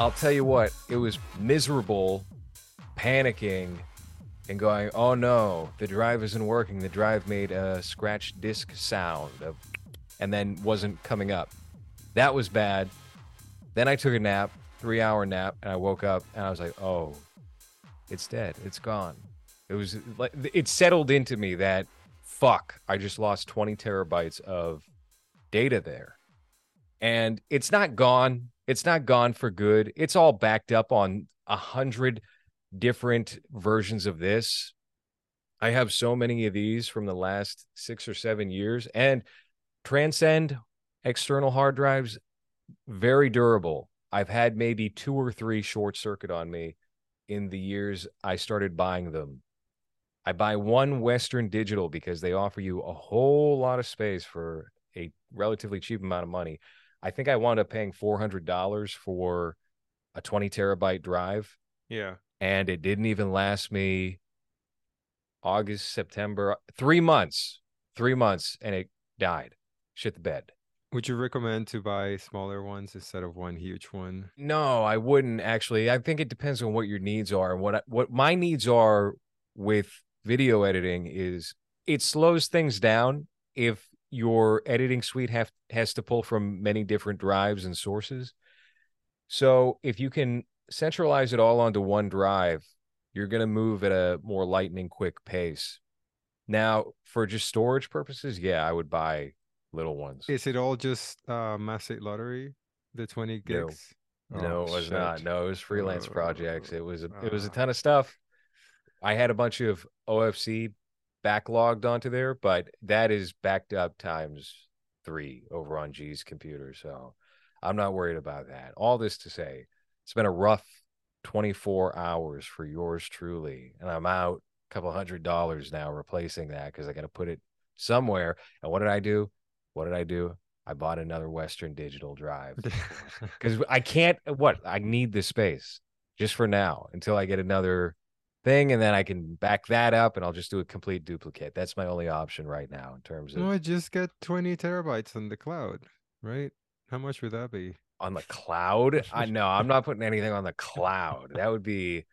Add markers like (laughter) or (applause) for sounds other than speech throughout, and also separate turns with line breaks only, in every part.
I'll tell you what, it was miserable, panicking, and going, oh no, the drive isn't working. The drive made a scratch disc sound of, and then wasn't coming up. That was bad. Then I took a nap, three hour nap, and I woke up and I was like, oh, it's dead. It's gone. It was like, it settled into me that fuck, I just lost 20 terabytes of data there. And it's not gone. It's not gone for good. It's all backed up on a hundred different versions of this. I have so many of these from the last six or seven years and transcend external hard drives, very durable. I've had maybe two or three short circuit on me in the years I started buying them. I buy one Western Digital because they offer you a whole lot of space for a relatively cheap amount of money. I think I wound up paying $400 for a 20 terabyte drive.
Yeah.
And it didn't even last me August, September, three months, three months, and it died. Shit the bed.
Would you recommend to buy smaller ones instead of one huge one?
No, I wouldn't actually. I think it depends on what your needs are. And what what my needs are with video editing is it slows things down if your editing suite have has to pull from many different drives and sources. So if you can centralize it all onto one drive, you're going to move at a more lightning quick pace. Now, for just storage purposes, yeah, I would buy little ones.
Is it all just uh Massey Lottery, the 20 gigs?
No, no
Oh,
it was
shit.
not. No, it was freelance
Uh,
projects. It was a, it was a
uh.
ton of stuff. I had a bunch of OFC backlogged onto there, but that is backed up times three over on G's computer. So I'm not worried about that. All this to say, it's been a rough 24 hours for yours truly, and I'm out a couple hundred dollars now replacing that because I got to put it somewhere. And what did I do? What did I do? I bought another Western Digital drive (laughs) because I can't. What I need the space just for now until I get another thing, and then I can back that up, and I'll just do a complete duplicate. That's my only option right now in terms of
no, just get 20 terabytes on the cloud, right? How much would that be?
on the cloud. (laughs) I know I'm not putting anything on the cloud. That would be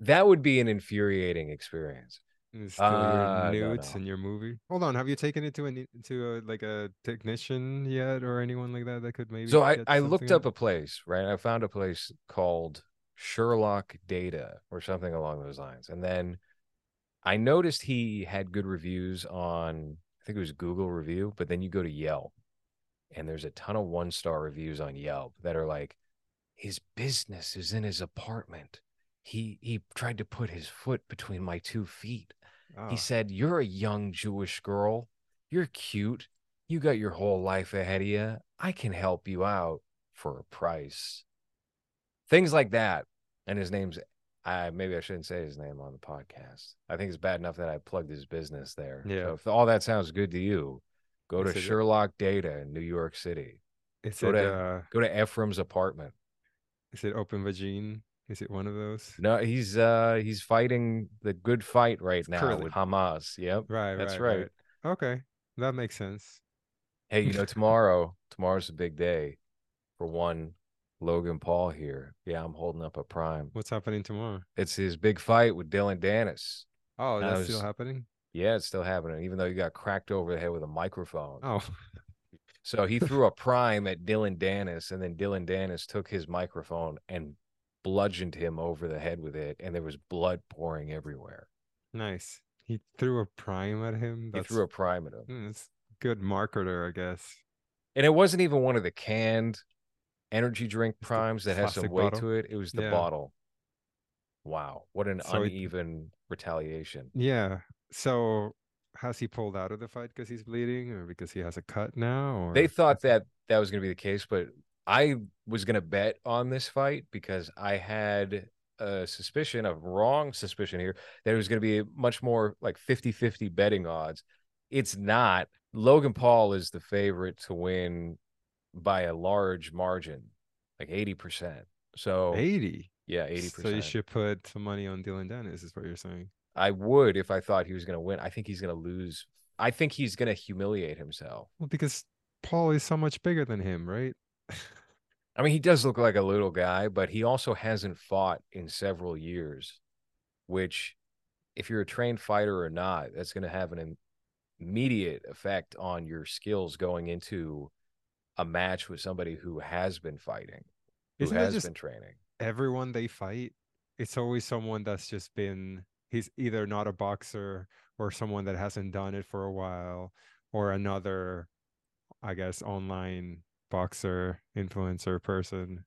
that would be an infuriating experience.
Is Still
Uh,
your nudes in your movie. Hold on, have you taken it to a to a like a technician yet, or anyone like that that could maybe?
So I, I looked
something
up a place, right? I found a place called Sherlock Data or something along those lines. And then I noticed he had good reviews on, I think it was Google review, but then you go to Yelp and there's a ton of one star reviews on Yelp that are like, his business is in his apartment. He he tried to put his foot between my two feet.
Ah,
He said, You're a young Jewish girl. You're cute. You got your whole life ahead of you. I can help you out for a price. Things like that. And his name's, I maybe I shouldn't say his name on the podcast. I think it's bad enough that I plugged his business there.
Yeah.
So if all that sounds good to you, go to
Is it-
Sherlock Data in New York City.
is
go
it
to-
uh,
Go to Ephraim's apartment.
is it open vagine? Is it one of those?
No, he's uh he's fighting the good fight right now
Curly.
with Hamas. Yep.
Right,
That's
right,
right.
Okay, that makes sense.
Hey, you know, tomorrow, tomorrow's a big day for one Logan Paul here. Yeah, I'm holding up a prime.
What's happening tomorrow?
It's his big fight with Dillon Danis.
Oh,
That
that's still happening.
Yeah, it's still happening, even though he got cracked over the head with a microphone.
Oh, (laughs)
So he threw a (laughs) prime at Dillon Danis, and then Dillon Danis took his microphone and bludgeoned him over the head with it, and there was blood pouring everywhere.
nice. He threw a prime at him.
He threw a prime at him.
mm, that's good marketer, I guess.
And it wasn't even one of the canned energy drink primes that has some weight
bottle?
to it. It was the
Yeah.
bottle. Wow. What an
So it-
uneven retaliation.
Yeah. So has he pulled out of the fight because he's bleeding, or because he has a cut now? Or
They thought that that was going to be the case, but I was going to bet on this fight because I had a suspicion, a wrong suspicion here, that it was going to be much more like 50 50 betting odds. It's not. Logan Paul is the favorite to win by a large margin, like 80%. So,
eighty.
yeah, 80%.
So you should put some money on Dillon Danis, is what you're saying.
I would if I thought he was going to win. I think he's going to lose. I think he's going to humiliate himself.
Well, because Paul is so much bigger than him, right? (laughs)
I mean, he does look like a little guy, but he also hasn't fought in several years, which, if you're a trained fighter or not, that's going to have an immediate effect on your skills going into a match with somebody who has been fighting, who
Isn't
has been training.
Everyone they fight, it's always someone that's just been he's either not a boxer or someone that hasn't done it for a while or another I guess online boxer influencer person.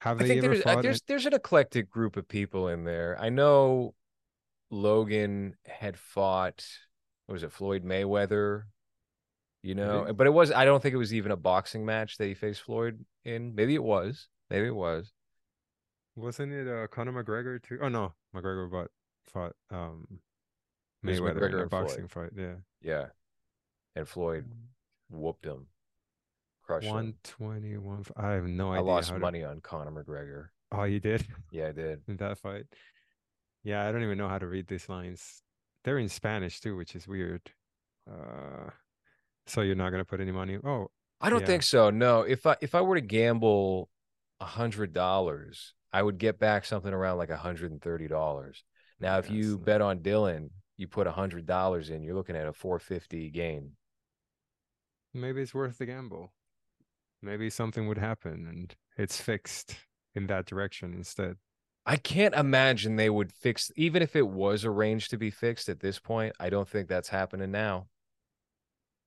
Have
I
they
think
ever
there's uh,
fought?
there's there's an eclectic group of people in there. I know Logan had fought what was it Floyd Mayweather, you know, but it was I don't think it was even a boxing match that he faced Floyd in. Maybe it was. Maybe it was.
Wasn't it uh, Conor McGregor too? Oh no, McGregor but fought um Mayweather in
McGregor
a
and Floyd.
boxing fight. Yeah.
Yeah. And Floyd whooped him. Crushed him.
One twenty one. I have no idea.
I lost
how to-
money on Conor McGregor.
Oh, you did (laughs)
Yeah, I did.
in that fight. Yeah, I don't even know how to read these lines. They're in Spanish too, which is weird. Uh, so you're not gonna put any money? Oh,
I don't
Yeah.
think so. No. If I if I were to gamble a hundred dollars, I would get back something around like a hundred and thirty dollars. Now, if
Yeah,
you
it's-
bet on Dillon, you put a hundred dollars in, you're looking at a four fifty gain.
maybe it's worth the gamble. Maybe something would happen and it's fixed in that direction instead.
I can't imagine they would fix even if it was arranged to be fixed at this point. I don't think that's happening now.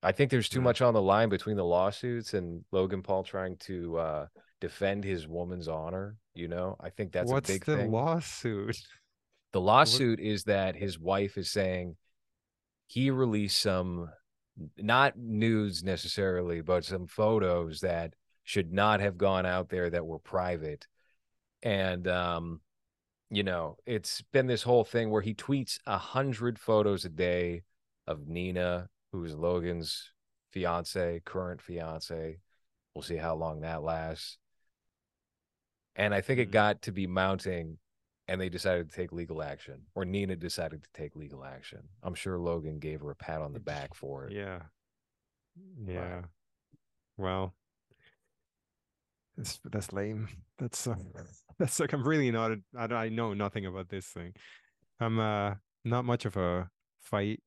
I think there's too much on the line between the lawsuits and Logan Paul trying to uh, defend his woman's honor. You know, I think that's
What's
a big
the
thing.
lawsuit?
The (laughs) lawsuit is that his wife is saying he released some not news necessarily, but some photos that should not have gone out there that were private. And um, you know, it's been this whole thing where he tweets a hundred photos a day of Nina, who's Logan's fiance, current fiance. We'll see how long that lasts. And I think it
Mhm.
got to be mounting and they decided to take legal action, or Nina decided to take legal action. I'm sure Logan gave her a pat on the back for it.
Yeah. Yeah. Well, that's that's lame. (laughs) That's uh, (laughs) that's like I'm really not. a- I don't- I know nothing about this thing. I'm uh not much of a fight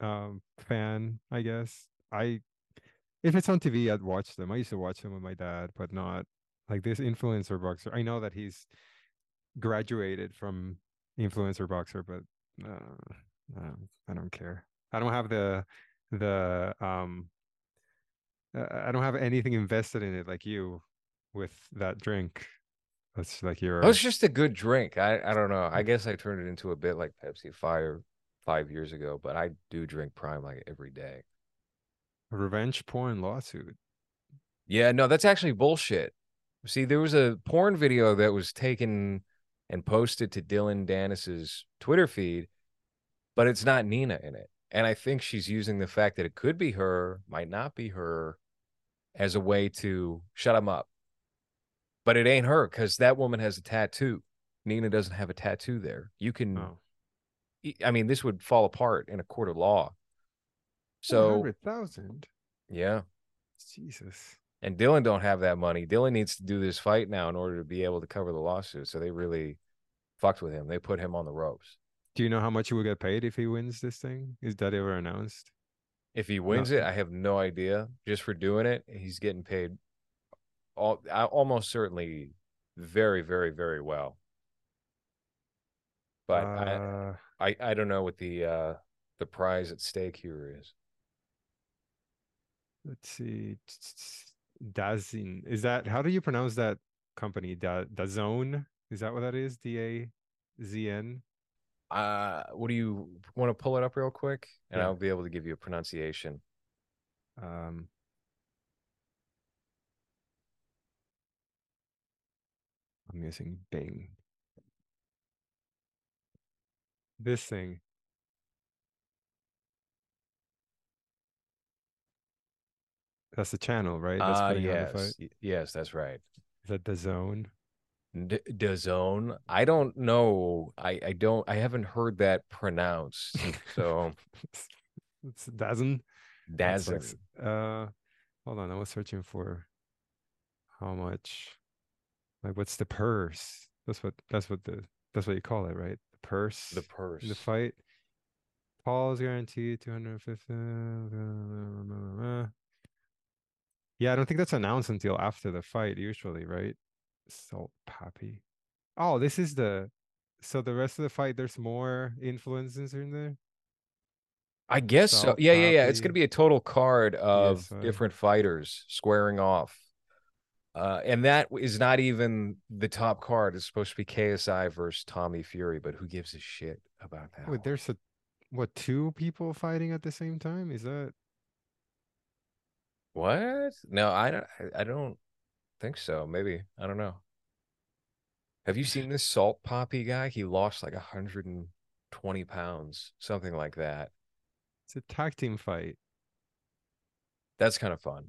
um fan. I guess I if it's on TV, I'd watch them. I used to watch them with my dad, but not like this influencer boxer. I know that he's graduated from influencer boxer, but uh, uh, I don't care. I don't have the the um I don't have anything invested in it like you with that drink. That's like your
It was just a good drink. I, I don't know. I guess I turned it into a bit like Pepsi Fire five years ago, but I do drink Prime like every day.
revenge porn lawsuit.
Yeah, no, that's actually bullshit. See, there was a porn video that was taken and posted to Dillon Danis's Twitter feed, but it's not Nina in it. And I think she's using the fact that it could be her, might not be her, as a way to shut him up. But it ain't her because that woman has a tattoo. Nina doesn't have a tattoo there. You can,
Oh,
I mean, this would fall apart in a court of law. So,
hundred thousand.
yeah.
Jesus.
And Dillon don't have that money. Dillon needs to do this fight now in order to be able to cover the lawsuit. So they really fucked with him. They put him on the ropes.
Do you know how much he will get paid if he wins this thing? Is that ever announced?
If he wins it, I have no idea. Just for doing it, he's getting paid all almost certainly very, very, very well. But I,
uh,
I I don't know what the uh the prize at stake here is.
let's see. Dazin. Is that how do you pronounce that company? Da Dazone? Is that what that is? D A Z N.
Uh what do you want to pull it up real quick? And
Yeah.
I'll be able to give you a pronunciation.
Um, I'm using Bing. This thing. That's the channel, right? That's the
yes. Yes, that's right.
Is that the zone?
D- zone. I don't know. I I don't. I haven't heard that pronounced. So (laughs)
it's. That's like Uh, hold on. I was searching for how much like what's the purse? That's what that's what the that's what you call it, right? Purse.
The purse.
the fight. Paul's guaranteed 250. Yeah, I don't think that's announced until after the fight, usually, right? Salt Papi. Oh, this is the so the rest of the fight, there's more influences in there.
I guess so.
Salt
Yeah, yeah, yeah. It's going to be a total card of
PSI.
different fighters squaring off. Uh, and that is not even the top card. It's supposed to be KSI versus Tommy Fury, but who gives a shit about that?
Wait,
one?
there's a what two people fighting at the same time? Is that
What? No, I don't. I- I don't think so. Maybe I don't know. Have you seen this Salt Papi guy? He lost like 120 pounds, something like that.
it's a tag team fight?
That's kind of fun.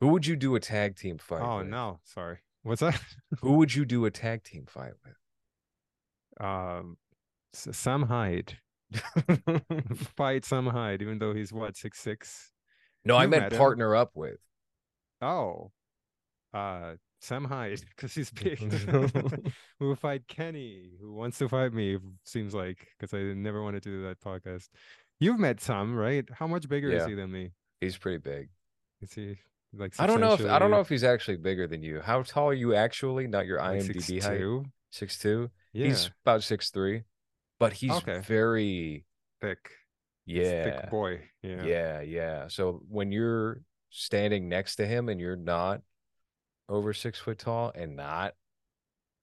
Who would you do a tag team fight with?
oh
with?
no, sorry. What's that?
Who would you do a tag team fight
with? um Sam Hyde. (laughs) Fight Sam Hyde, even though he's what, six six?
no, I meant
met him.
partner up with.
Oh. Uh Sam Hyde, (laughs) because he's big. (laughs) who will fight Kenny, who wants to fight me, seems like, because I never wanted to do that podcast. You've met Sam, right? How much bigger is he than me?
He's pretty big.
Is he like
I don't know if I don't know if he's actually bigger than you. How tall are you actually? Not your
like,
IMDb height.
6'2"?
Six two.
Yeah,
He's about six three, but he's
Okay.
very
thick.
Yeah
thick boy. Yeah.
yeah yeah. So when you're standing next to him and you're not over six foot tall and not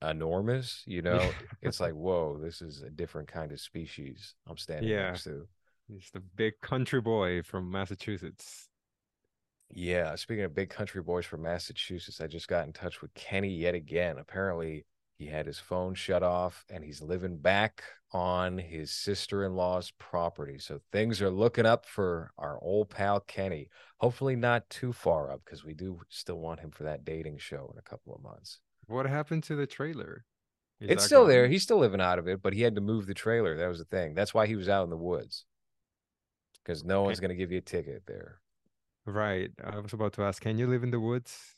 enormous, you know, (laughs) it's like whoa, this is a different kind of species I'm standing
Yeah.
next to.
He's the big country boy from Massachusetts.
Yeah, speaking of big country boys from Massachusetts, I just got in touch with Kenny yet again. Apparently, he had his phone shut off and he's living back on his sister-in-law's property. So things are looking up for our old pal Kenny. Hopefully not too far up because we do still want him for that dating show in a couple of months.
What happened to the trailer? Is
it's still there. He's still living out of it, but he had to move the trailer. That was the thing. That's why he was out in the woods. Because no one's going to give you a ticket there.
Right. I was about to ask, can you live in the woods?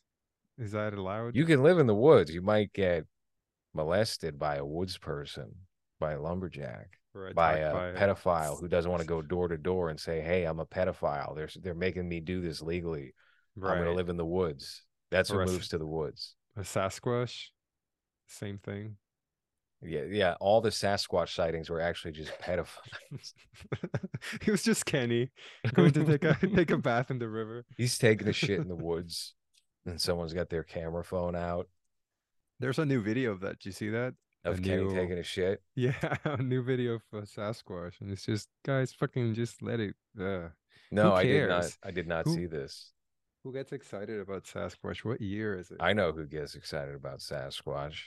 Is that allowed?
You can live in the woods. You might get molested by a woods person, by a lumberjack, by a
attacked
pedophile who doesn't want to go (laughs) door to door and say, "Hey, I'm a pedophile." They're they're making me do this legally. I'm going to live in the woods. That's who
Or a s-
moves to the woods.
A Sasquatch. Same thing.
Yeah, yeah. All the Sasquatch sightings were actually just pedophiles. (laughs)
it was just Kenny going to take a take a bath in the river. (laughs)
He's taking a shit in the woods, and someone's got their camera phone out
There's a new video of that. Do you see that?
of
A
Kenny
new-
taking a shit. (laughs)
Yeah, a new video of a Sasquatch, and it's just guys, fucking just let it. Uh,
No, I did not. I did not
Who-
see this.
who gets excited about Sasquatch? What year is it?
I know who gets excited about Sasquatch.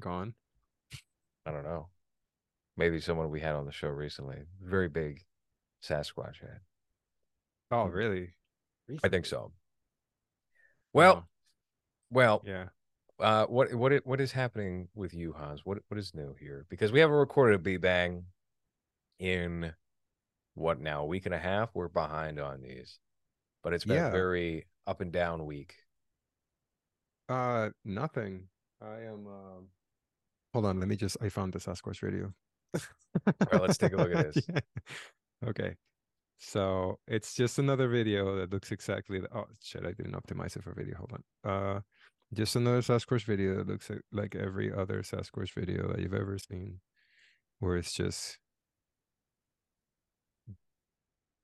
Gone.
I don't know. Maybe someone we had on the show recently. Very big Sasquatch head.
Oh, really?
I think so. Well,
Oh,
well,
yeah.
uh, what what what is happening with you, Hans? What what is new here? Because we haven't recorded a B Bang in what now? A week and a half. We're behind on these, but it's been a very up and down week.
Uh, nothing. I am. Um... Hold on. Let me just. I found the Sasquatch video.
right, let's take a look at (laughs) this.
Yeah. Okay. So it's just another video that looks exactly. The... Oh shit! I didn't optimize it for video. Hold on. Uh, just another Sasquatch video that looks like- like every other Sasquatch video that you've ever seen, where it's just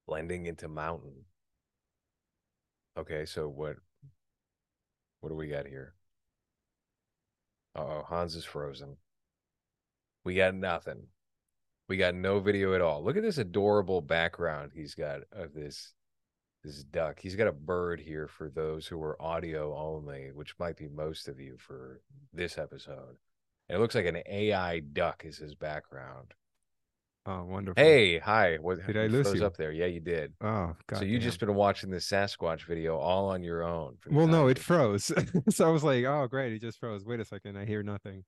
Blending into mountain. Okay, so what what do we got here? Oh, Hans is frozen. We got nothing. We got no video at all. Look at this adorable background he's got of this this duck. He's got a bird here for those who are audio only, which might be most of you for this episode. And it looks like an AI duck is his background.
Oh wonderful.
Hey, hi. What
Did I lose
froze
you?
up there? Yeah, you did.
Oh god.
so you just been watching this Sasquatch video all on your own.
Well, no, it froze. (laughs) so I was like, oh great, it just froze. Wait a second, I hear nothing.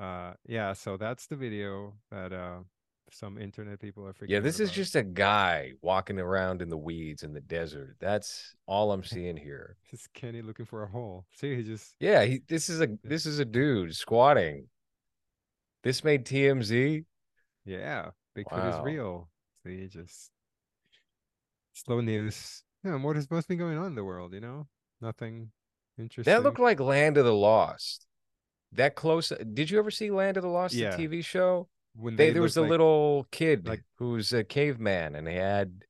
Uh yeah, so that's the video that uh some internet people are freaking.
Yeah, this is
about.
just a guy walking around in the weeds in the desert. That's all I'm (laughs) seeing here.
This Kenny looking for a hole. See, he just
Yeah, he, this is a this is a dude squatting. This made TMZ.
yeah, Bigfoot is
Wow.
real. See, just slow news. Yeah, what has what's been going on in the world? You know, nothing interesting.
That looked like Land of the Lost. That close. Did you ever see Land of the Lost,
Yeah.
the TV show?
when
They,
they
there was a
like-
little kid
like-
who was a caveman, and he had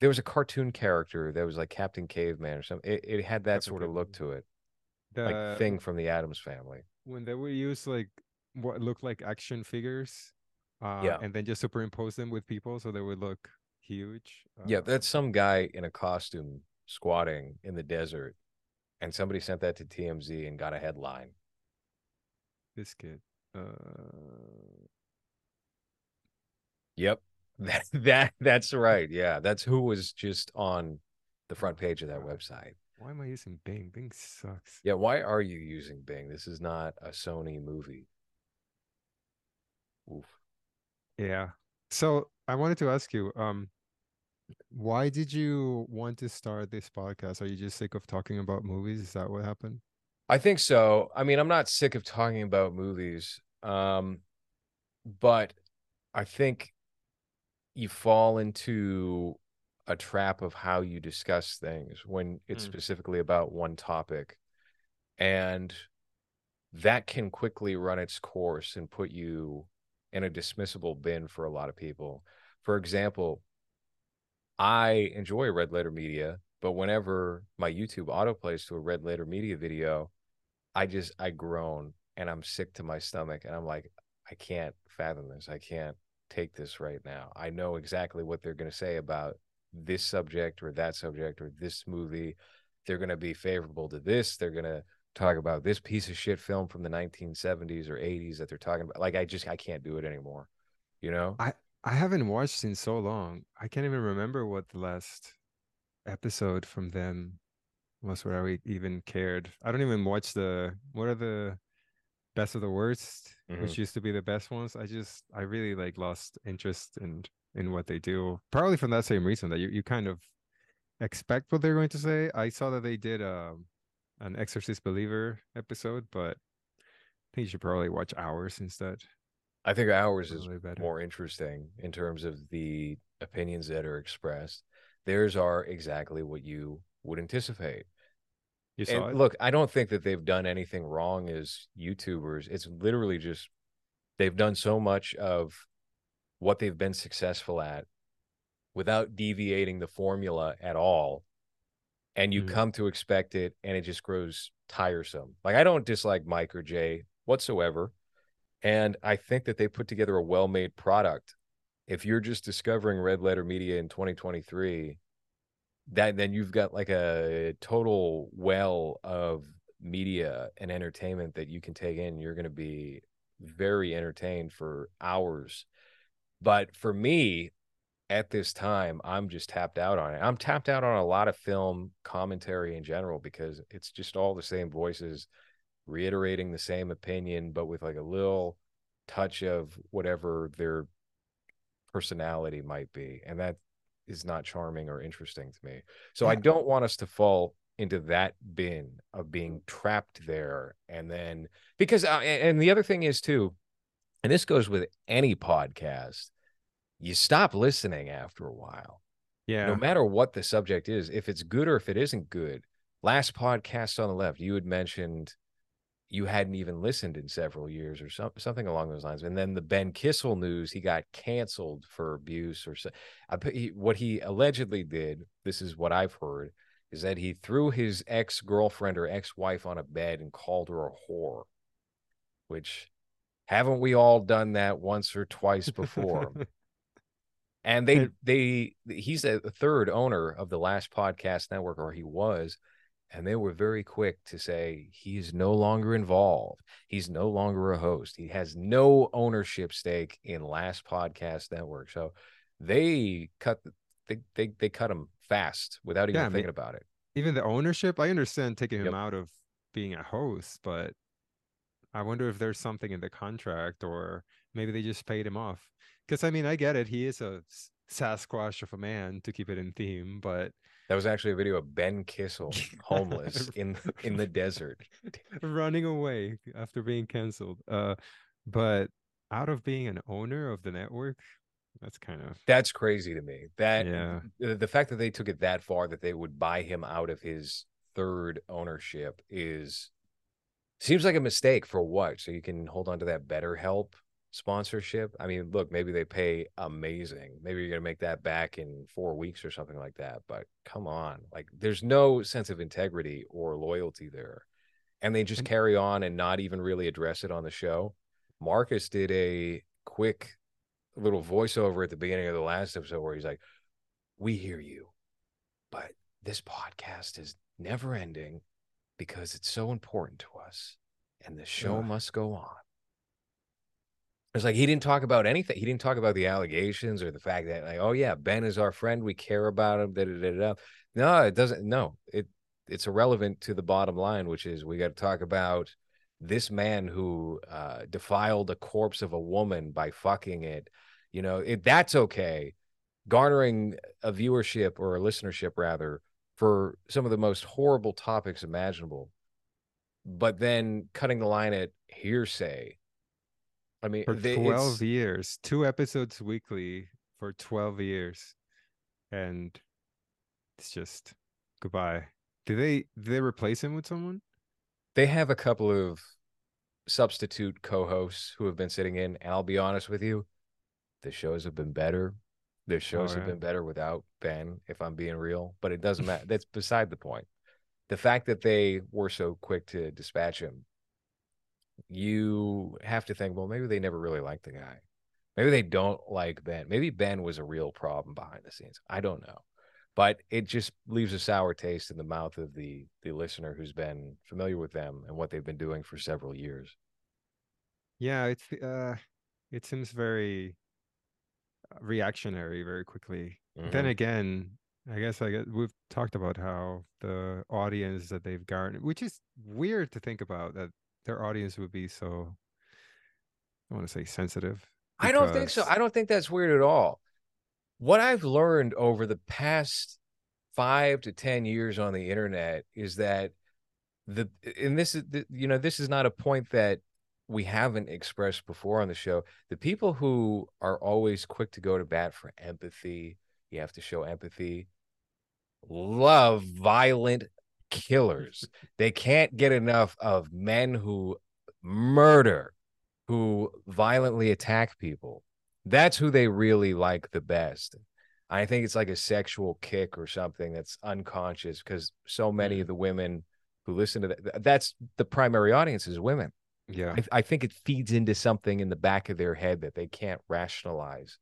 there was a cartoon character that was like Captain Caveman or something. It, it had that
Captain
sort of look to it,
the
like thing from the Addams Family.
when they would use like what looked like action figures, uh,
Yeah.
and then just superimpose them with people so they would look huge.
Yeah,
uh,
that's some guy in a costume squatting in the desert, and somebody sent that to TMZ and got a headline.
this kid. Uh,
Yep, (laughs) that that that's right. Yeah, that's who was just on the front page of that website.
why am I using Bing? Bing sucks.
Yeah, why are you using Bing? This is not a Sony movie. Oof.
Yeah. So I wanted to ask you, um, why did you want to start this podcast? Are you just sick of talking about movies? Is that what happened?
I think so. I mean, I'm not sick of talking about movies, um, but I think you fall into a trap of how you discuss things when it's
Mm.
specifically about one topic, and that can quickly run its course and put you in a dismissible bin for a lot of people. For example, I enjoy red letter media, but whenever my YouTube autoplays to a red letter media video, I just I groan and I'm sick to my stomach and I'm like, I can't fathom this. I can't take this right now. I know exactly what they're gonna say about this subject or that subject or this movie. They're gonna be favorable to this. They're gonna talk about this piece of shit film from the 1970s or 80s that they're talking about. Like I just I can't do it anymore. You know?
I I haven't watched in so long. I can't even remember what the last episode from them was where I even cared. I don't even watch the what are the best of the worst, which used to be the best ones. I just I really like lost interest in in what they do. Probably from that same reason that you, you kind of expect what they're going to say. I saw that they did um an Exorcist Believer episode, but I think you should probably watch ours instead.
I think ours is
better.
more interesting in terms of the opinions that are expressed. Theirs are exactly what you would anticipate.
You saw
And
it?
look, I don't think that they've done anything wrong as YouTubers. It's literally just they've done so much of what they've been successful at without deviating the formula at all. And you
Mhm.
come to expect it and it just grows tiresome. Like I don't dislike Mike or Jay whatsoever. And I think that they put together a well-made product. If you're just discovering Red Letter Media in 2023, that then you've got like a total well of media and entertainment that you can take in. You're going to be very entertained for hours. But for me, at this time, I'm just tapped out on it. I'm tapped out on a lot of film commentary in general because it's just all the same voices reiterating the same opinion, but with like a little touch of whatever their personality might be. And that is not charming or interesting to me. So I don't want us to fall into that bin of being trapped there. And then, because, uh, and the other thing is too, and this goes with any podcast, you stop listening after a while
yeah.
no matter what the subject is, if it's good or if it isn't good. Last podcast on the left, you had mentioned you hadn't even listened in several years or some, something along those lines. And then the Ben Kissel news, he got canceled for abuse or so. I he, what he allegedly did. This is what I've heard is that he threw his ex girlfriend or ex wife on a bed and called her a whore, which haven't we all done that once or twice (laughs) before? And they they he's a third owner of the last podcast network or he was and they were very quick to say he is no longer involved. He's no longer a host. He has no ownership stake in last podcast network. So they cut they they, they cut him fast without even
Yeah, I mean-
thinking about it.
even the ownership i understand taking him
Yep.
out of being a host but i wonder if there's something in the contract or maybe they just paid him off. Because I mean, I get it. He is a Sasquatch of a man to keep it in theme, but
that was actually a video of Ben Kissel, (laughs) homeless (laughs) in in the desert,
running away after being canceled. Uh, but out of being an owner of the network, that's kind of
that's crazy to me. That
yeah,
the, the fact that they took it that far that they would buy him out of his third ownership is seems like a mistake for what? So you can hold on to that BetterHelp sponsorship. I mean, look, maybe they pay amazing. Maybe you're going to make that back in four weeks or something like that. But come on, like there's no sense of integrity or loyalty there. And they just carry on and not even really address it on the show. Marcus did a quick little voiceover at the beginning of the last episode where he's like, We hear you, but this podcast is never ending because it's so important to us and the show Ugh. must go on. It's like he didn't talk about anything. He didn't talk about the allegations or the fact that, like, oh yeah, Ben is our friend. We care about him. Da, da, da, no, it doesn't. No, it it's irrelevant to the bottom line, which is we got to talk about this man who uh, defiled a corpse of a woman by fucking it. You know, it, that's okay. Garnering a viewership or a listenership rather for some of the most horrible topics imaginable, but then cutting the line at hearsay I mean,
for 12 years, two episodes weekly for 12 years. And it's just goodbye. Do they do they replace him with someone?
They have a couple of substitute co-hosts who have been sitting in, and I'll be honest with you, the shows have been better. The oh, shows have been better without Ben, if I'm being real. But it doesn't (laughs) matter. That's beside the point. The fact that they were so quick to dispatch him you have to think, well, maybe they never really liked the guy. Maybe they don't like Ben. Maybe Ben was a real problem behind the scenes. I don't know. But it just leaves a sour taste in the mouth of the the listener who's been familiar with them and what they've been doing for several years.
Yeah, it's uh it seems very uh, reactionary very quickly. Mm-hmm. Then again, I guess I guess we've talked about how the audience that they've garnered, which is weird to think about that their audience would be so I want to say sensitive.
I don't think so. I don't think that's weird at all. What I've learned over the past five to 10 years on the internet is that the, and this is, the, you know, this is not a point that we haven't expressed before on the show. The people who are always quick to go to bat for empathy, you have to show empathy, love violent killers. they can't get enough of men who murder, who violently attack people. That's who they really like the best. I think it's like a sexual kick or something that's unconscious because so many of mm. the women who listen to that, that's the primary audience is women.
Yeah.
I, I think it feeds into something in the back of their head that they can't rationalize.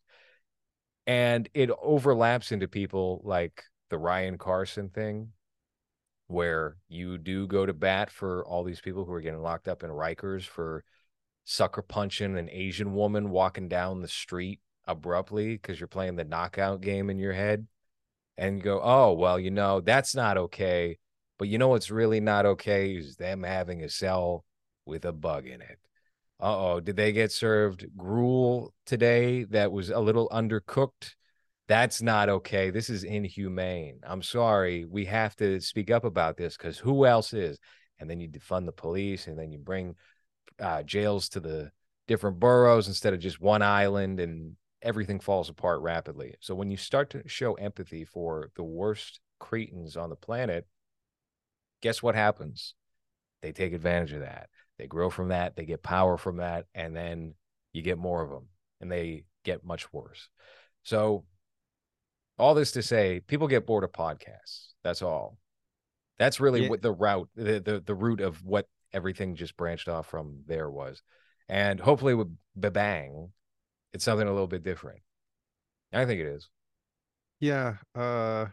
And it overlaps into people like the Ryan Carson thing, where you do go to bat for all these people who are getting locked up in Rikers for sucker punching an Asian woman walking down the street abruptly because you're playing the knockout game in your head and you go, oh, well, you know, that's not okay. But you know what's really not okay is them having a cell with a bug in it. Uh oh, did they get served gruel today that was a little undercooked? That's not okay. This is inhumane. I'm sorry. We have to speak up about this because who else is? And then you defund the police and then you bring uh, jails to the different boroughs instead of just one island and everything falls apart rapidly. So when you start to show empathy for the worst cretins on the planet, guess what happens? They take advantage of that. They grow from that, they get power from that, and then you get more of them and they get much worse. So all this to say, people get bored of podcasts. That's all. That's really yeah. what the route, the, the the root of what everything just branched off from there was, and hopefully with Bang, it's something a little bit different. I think it is.
Yeah, uh,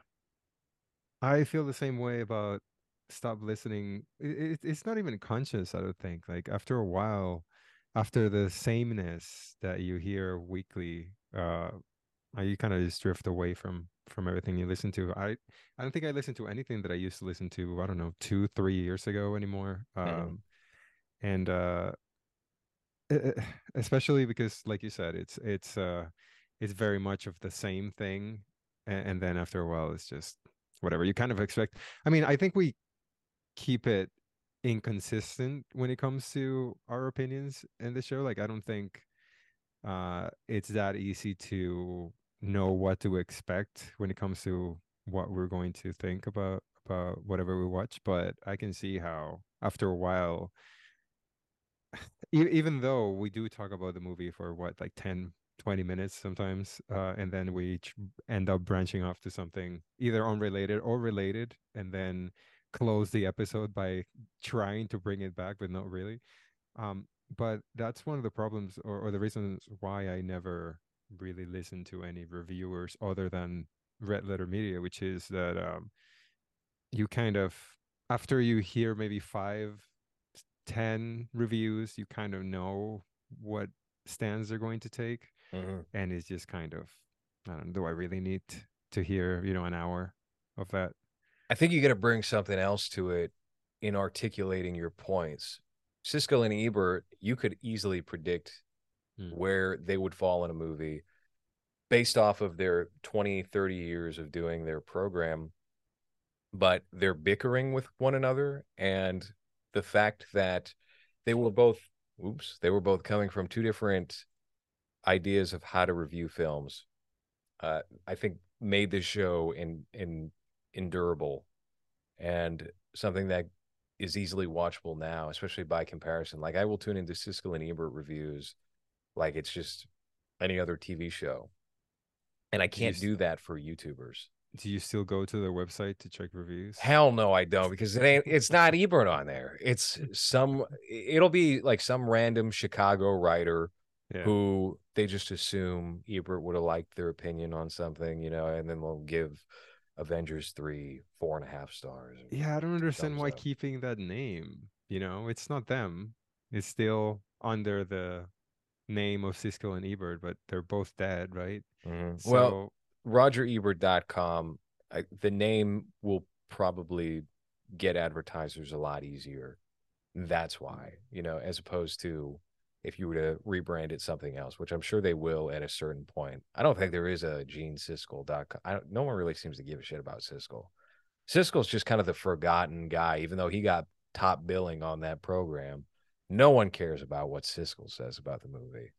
I feel the same way about stop listening. It, it's not even conscious. I don't think. Like after a while, after the sameness that you hear weekly, uh, uh, you kind of just drift away from from everything you listen to. I I don't think I listen to anything that I used to listen to. I don't know two three years ago anymore. Um, mm-hmm. and uh, especially because like you said it's it's uh it's very much of the same thing and, and then after a while it's just whatever you kind of expect i mean i think we keep it inconsistent when it comes to our opinions in the show like i don't think uh it's that easy to know what to expect when it comes to what we're going to think about about whatever we watch but i can see how after a while (sighs) even though we do talk about the movie for what like 10 20 minutes sometimes uh, and then we end up branching off to something either unrelated or related and then close the episode by trying to bring it back but not really um, but that's one of the problems or, or the reasons why i never really listen to any reviewers other than red letter media which is that um, you kind of after you hear maybe five, ten reviews you kind of know what stands they're going to take
Mhm.
and it's just kind of i don't know do i really need to hear you know an hour of that
I think you got to bring something else to it in articulating your points. Siskel and Ebert, you could easily predict
Hmm.
where they would fall in a movie based off of their 20, 30 years of doing their program. But they're bickering with one another. And the fact that they were both, oops, they were both coming from two different ideas of how to review films, uh, I think made the show in, in endurable and something that is easily watchable now, especially by comparison. Like I will tune into Siskel and Ebert reviews like it's just any other TV show. And I can't
s-
do that for YouTubers.
do you still go to their website to check reviews
Hell no, I don't because it ain't it's not Ebert on there. It's some it'll be like some random Chicago writer
yeah
who they just assume Ebert would have liked their opinion on something, you know, and then they'll give Avengers three four and a half stars.
yeah i don't understand why
up.
keeping that name you know it's not them it's still under the name of siskel and ebert but they're both dead right?
Mhm.
so
Well, rogerebert.com I, the name will probably get advertisers a lot easier. That's why you know as opposed to if you were to rebrand it something else which i'm sure they will at a certain point. I don't think there is a gene siskel.com I don't, no one really seems to give a shit about siskel. Siskel's just kind of the forgotten guy even though he got top billing on that program no one cares about what siskel says about the movie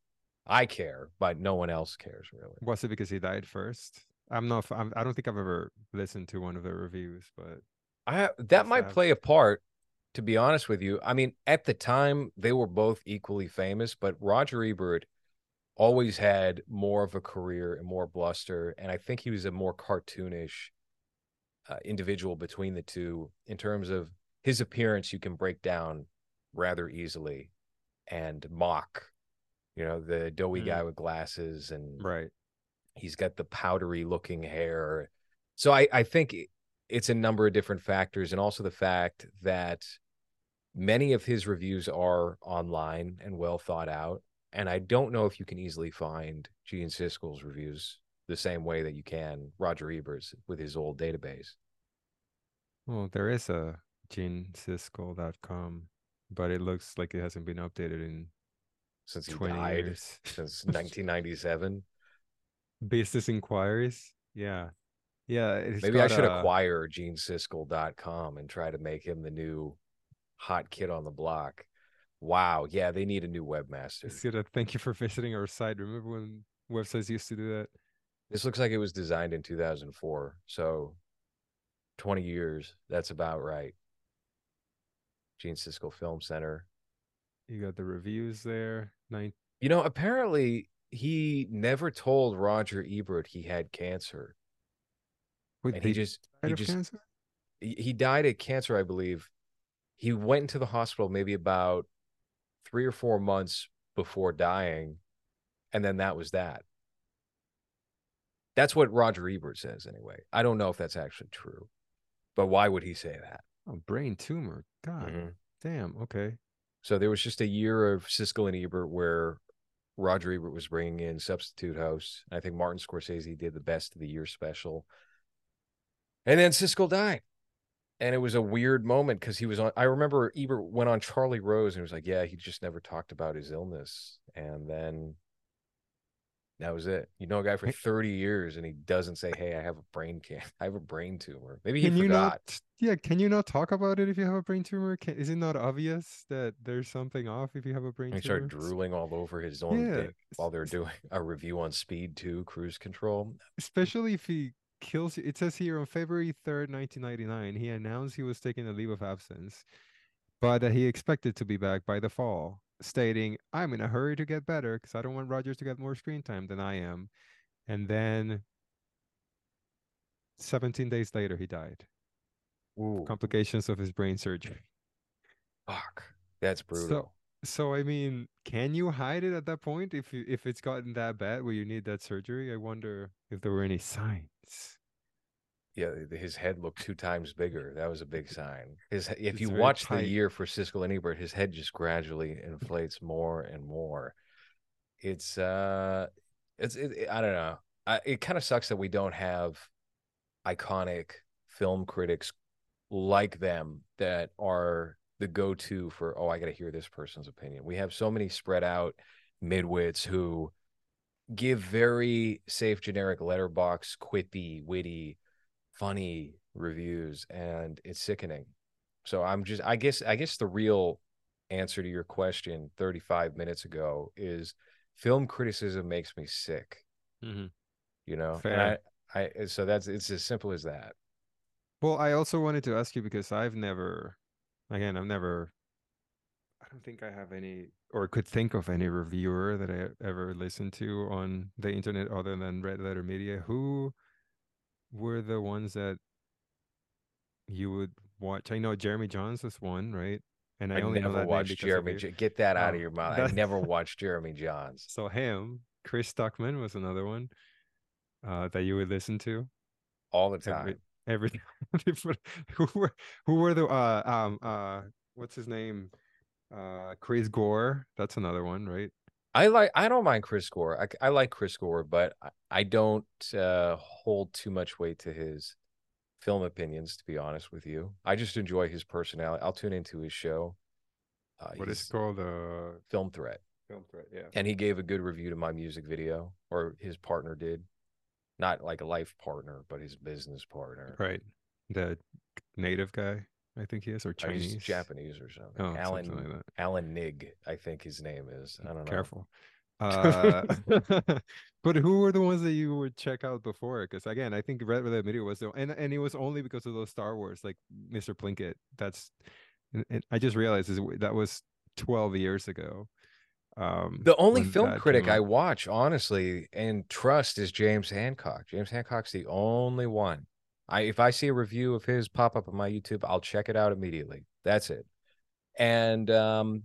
i care but no one else cares really
Was it because he died first? I'm not. I'm, I don't think I've ever listened to one of the reviews, but
I that might
Sad.
play a part, to be honest with you. I mean, at the time they were both equally famous, but Roger Ebert always had more of a career and more bluster, and I think he was a more cartoonish uh, individual between the two in terms of his appearance. You can break down rather easily and mock, you know, the doughy
Hmm.
guy with glasses and
right.
he's got the powdery looking hair so i i think it's a number of different factors and also the fact that many of his reviews are online and well thought out and i don't know if you can easily find gene siskel's reviews the same way that you can roger ebert's with his old database
Well, there is a genesiskel.com, but it looks like it hasn't been updated in
since he
20
died
years.
since (laughs) 1997
Business inquiries. Yeah. Yeah.
maybe i
got
should
a-
acquire genesiskel.com and try to make him the new hot kid on the block wow yeah they need a new webmaster
It's good. uh, Thank you for visiting our site. Remember when websites used to do that?
This looks like it was designed in 2004. So 20 years. That's about right. Gene Siskel Film Center.
You got the reviews there. Nine.
You know, apparently he never told Roger Ebert he had cancer.
Wait,
And he just
died
he
of
just
cancer?
he died of cancer, I believe. He went into the hospital maybe about 3 or 4 months before dying and then that was that. That's what Roger Ebert says anyway. I don't know if that's actually true. But why would he say that?
Oh, brain tumor. God
Mhm.
damn. Okay.
So there was just a year of Siskel and Ebert where Roger Ebert was bringing in substitute hosts. I think Martin Scorsese did the best of the year special. And then Siskel died. and it was a weird moment because he was on. I remember Ebert went on Charlie Rose and was like, "Yeah, he just never talked about his illness," and then that was it. You know, a guy for thirty years and he doesn't say, "Hey, I have a brain can, (laughs) I have a brain tumor." Maybe he
Can you
forgot.
not? Yeah, can you not talk about it if you have a brain tumor? Can, is it not obvious that there's something off if you have a brain
And he
tumor?
started drooling all over his own
Yeah,
dick while they're doing a review on Speed Two Cruise Control. Mm.
especially if he kills you. It says here on February 3rd, 1999, he announced he was taking a leave of absence, but that he expected to be back by the fall, stating, I'm in a hurry to get better because I don't want Rogers to get more screen time than I am. And then 17 days later, he died.
Ooh,
Complications of his brain surgery.
fuck, that's brutal.
So I mean, can you hide it at that point if you if it's gotten that bad where you need that surgery? I wonder if there were any signs.
Yeah, his head looked two times bigger. That was a big sign. His if
It's
you watch the year for Siskel and Ebert, his head just gradually inflates more and more. It's uh, it's it, it- I don't know. I, it kind of sucks that we don't have iconic film critics like them that are the go-to for oh I got to hear this person's opinion. We have so many spread out midwits who give very safe generic Letterboxd quippy witty funny reviews and it's sickening so i'm just i guess i guess the real answer to your question 35 minutes ago is film criticism makes me sick
Mm-hmm.
you know and i i so that's it's as simple as that
Well, I also wanted to ask you because I've never, again, I've never, I don't think I have any or could think of any reviewer that I ever listened to on the internet other than Red Letter Media. Who were the ones that you would watch? I know Jeremy Jahns was one, right? And I,
i,
only
never watched jeremy. J- get that out
Oh,
of your mouth
that-
i never (laughs) watched jeremy Jahns
So him, Chris Stuckmann was another one uh, that you would listen to
all the time
every (laughs) every who were who were the uh um uh what's his name uh Chris Gore that's another one right
I like I don't mind Chris Gore. I, I like Chris Gore, but I, I don't uh, hold too much weight to his film opinions. To be honest with you, I just enjoy his personality. I'll tune into his show. Uh,
what is it called uh
Film Threat,
film threat yeah
and he gave a good review to my music video, or his partner did, not like a life partner, but his business partner.
right the native guy I think he is or
he's
Chinese
Japanese or something.
oh
Alan
something like
Alan Ng, I think his name is. I don't know.
careful (laughs) uh (laughs) but who were the ones that you would check out before because again i think red Letter Media was the and and it was only because of those star wars like mr plinkett that's and, and i just realized is that was 12 years ago um
The only film critic I watch, honestly, and trust is James Hancock. James Hancock's the only one. I if I see a review of his pop up on my YouTube, I'll check it out immediately. That's it. And um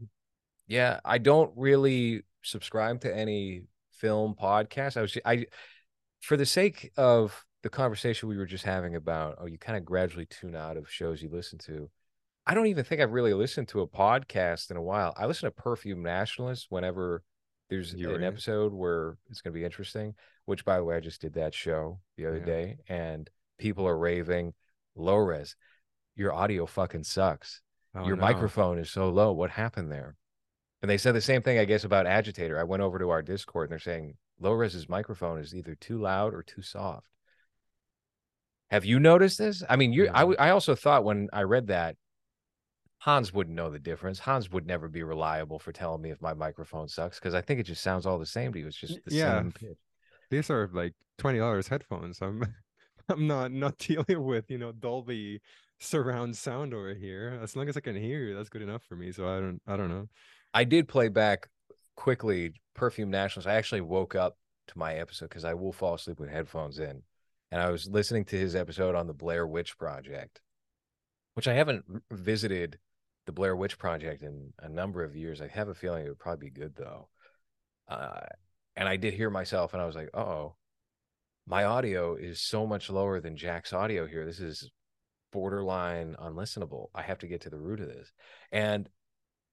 yeah, I don't really subscribe to any film podcast. I was I for the sake of the conversation we were just having about oh you kind of gradually tune out of shows you listen to. I don't even think I've really listened to a podcast in a while. I listen to Perfume Nationalist whenever there's
You
an
were-
episode where it's going to be interesting, which by the way, I just did that show the other
Yeah.
day and people are raving low res. Your audio fucking sucks.
Oh,
Your
no.
microphone is so low. What happened there? And they said the same thing, I guess, about Agitator. I went over to our Discord and they're saying low res's microphone is either too loud or too soft. Have you noticed this? I mean, you I
No.
w- I also thought when I read that Hans wouldn't know the difference. Hans would never be reliable for telling me if my microphone sucks because I think it just sounds all the same to you. It's just the
yeah.
same pitch.
these are like twenty dollars headphones. I'm I'm not not (laughs) dealing with you know Dolby surround sound over here. As long as I can hear that's good enough for me. So I don't I don't know.
I did play back quickly Perfume Nationals. I actually woke up to my episode because I will fall asleep with headphones in. And I was listening to his episode on the Blair Witch Project, which I haven't visited the Blair Witch Project in a number of years. I have a feeling it would probably be good though. Uh, and I did hear myself and I was like, oh, my audio is so much lower than Jack's audio here. This is borderline unlistenable. I have to get to the root of this. And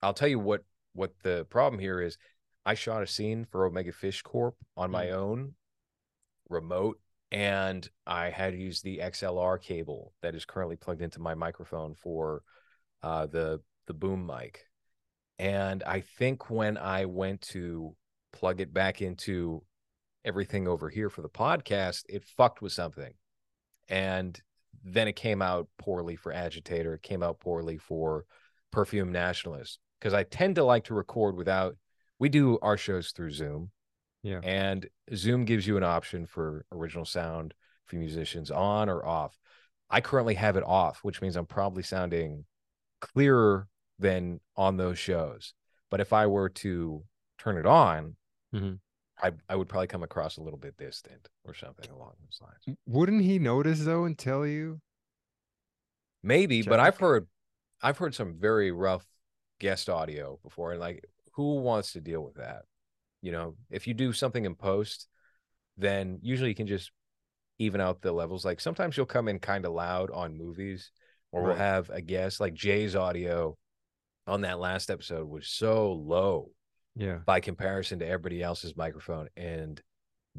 I'll tell you what what the problem here is. I shot a scene for Omega Fish Corp on my own remote and I had to use the XLR cable that is currently plugged into my microphone for uh, the the boom mic. And I think when I went to plug it back into everything over here for the podcast, it fucked with something. And then it came out poorly for Agitator. It came out poorly for Perfume Nationalist because I tend to like to record without. We do our shows through Zoom,
Yeah.
and Zoom gives you an option for original sound for musicians on or off. I currently have it off, which means I'm probably sounding clearer than on those shows. But if I were to turn it on,
Mhm.
I, I would probably come across a little bit distant or something along those lines.
Wouldn't he notice though and tell you?
Maybe, but I've heard I've heard some very rough guest audio before, and like who wants to deal with that? You know, if you do something in post, then usually you can just even out the levels. Like sometimes you'll come in kind of loud on movies, or we'll have a guest like Jay's audio on that last episode was so low
Yeah.
by comparison to everybody else's microphone and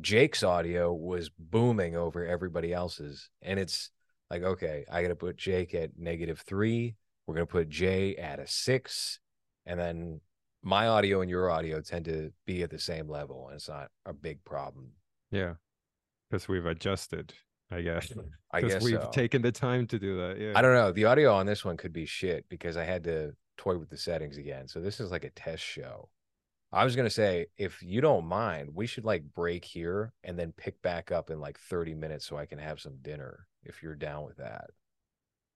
Jake's audio was booming over everybody else's and it's like okay I got to put Jake at negative 3 we're going to put Jay at a 6 and then my audio and your audio tend to be at the same level and it's not a big problem
Yeah. Because we've adjusted, I guess. (laughs)
I
Because
guess
we've
so.
taken the time to do that. Yeah.
I don't know the audio on this one could be shit because I had to toy with the settings again so this is like a test show I was gonna say, if you don't mind, we should like break here and then pick back up in like 30 minutes so I can have some dinner if you're down with that.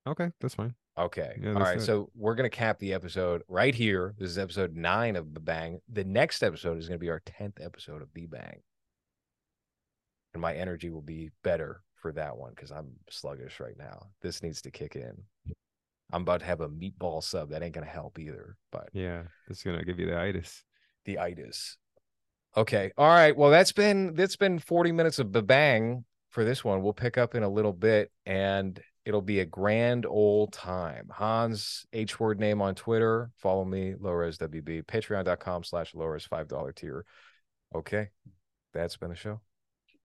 Okay, that's fine.
Okay.
Yeah,
All right.
it.
So we're gonna cap the episode right here. This is episode nine of The Bang. The next episode is gonna be our 10th episode of The Bang. And my energy will be better for that one because I'm sluggish right now. This needs to kick in. I'm about to have a meatball sub. That ain't gonna help either. But
Yeah, it's gonna give you the itis.
The itis. Okay. All right. Well, that's been that's been 40 minutes of bang for this one. We'll pick up in a little bit and it'll be a grand old time. Hans H word name on Twitter. Follow me, LowRes WB, patreon.com slash LowRes $5 tier. Okay. That's been the show.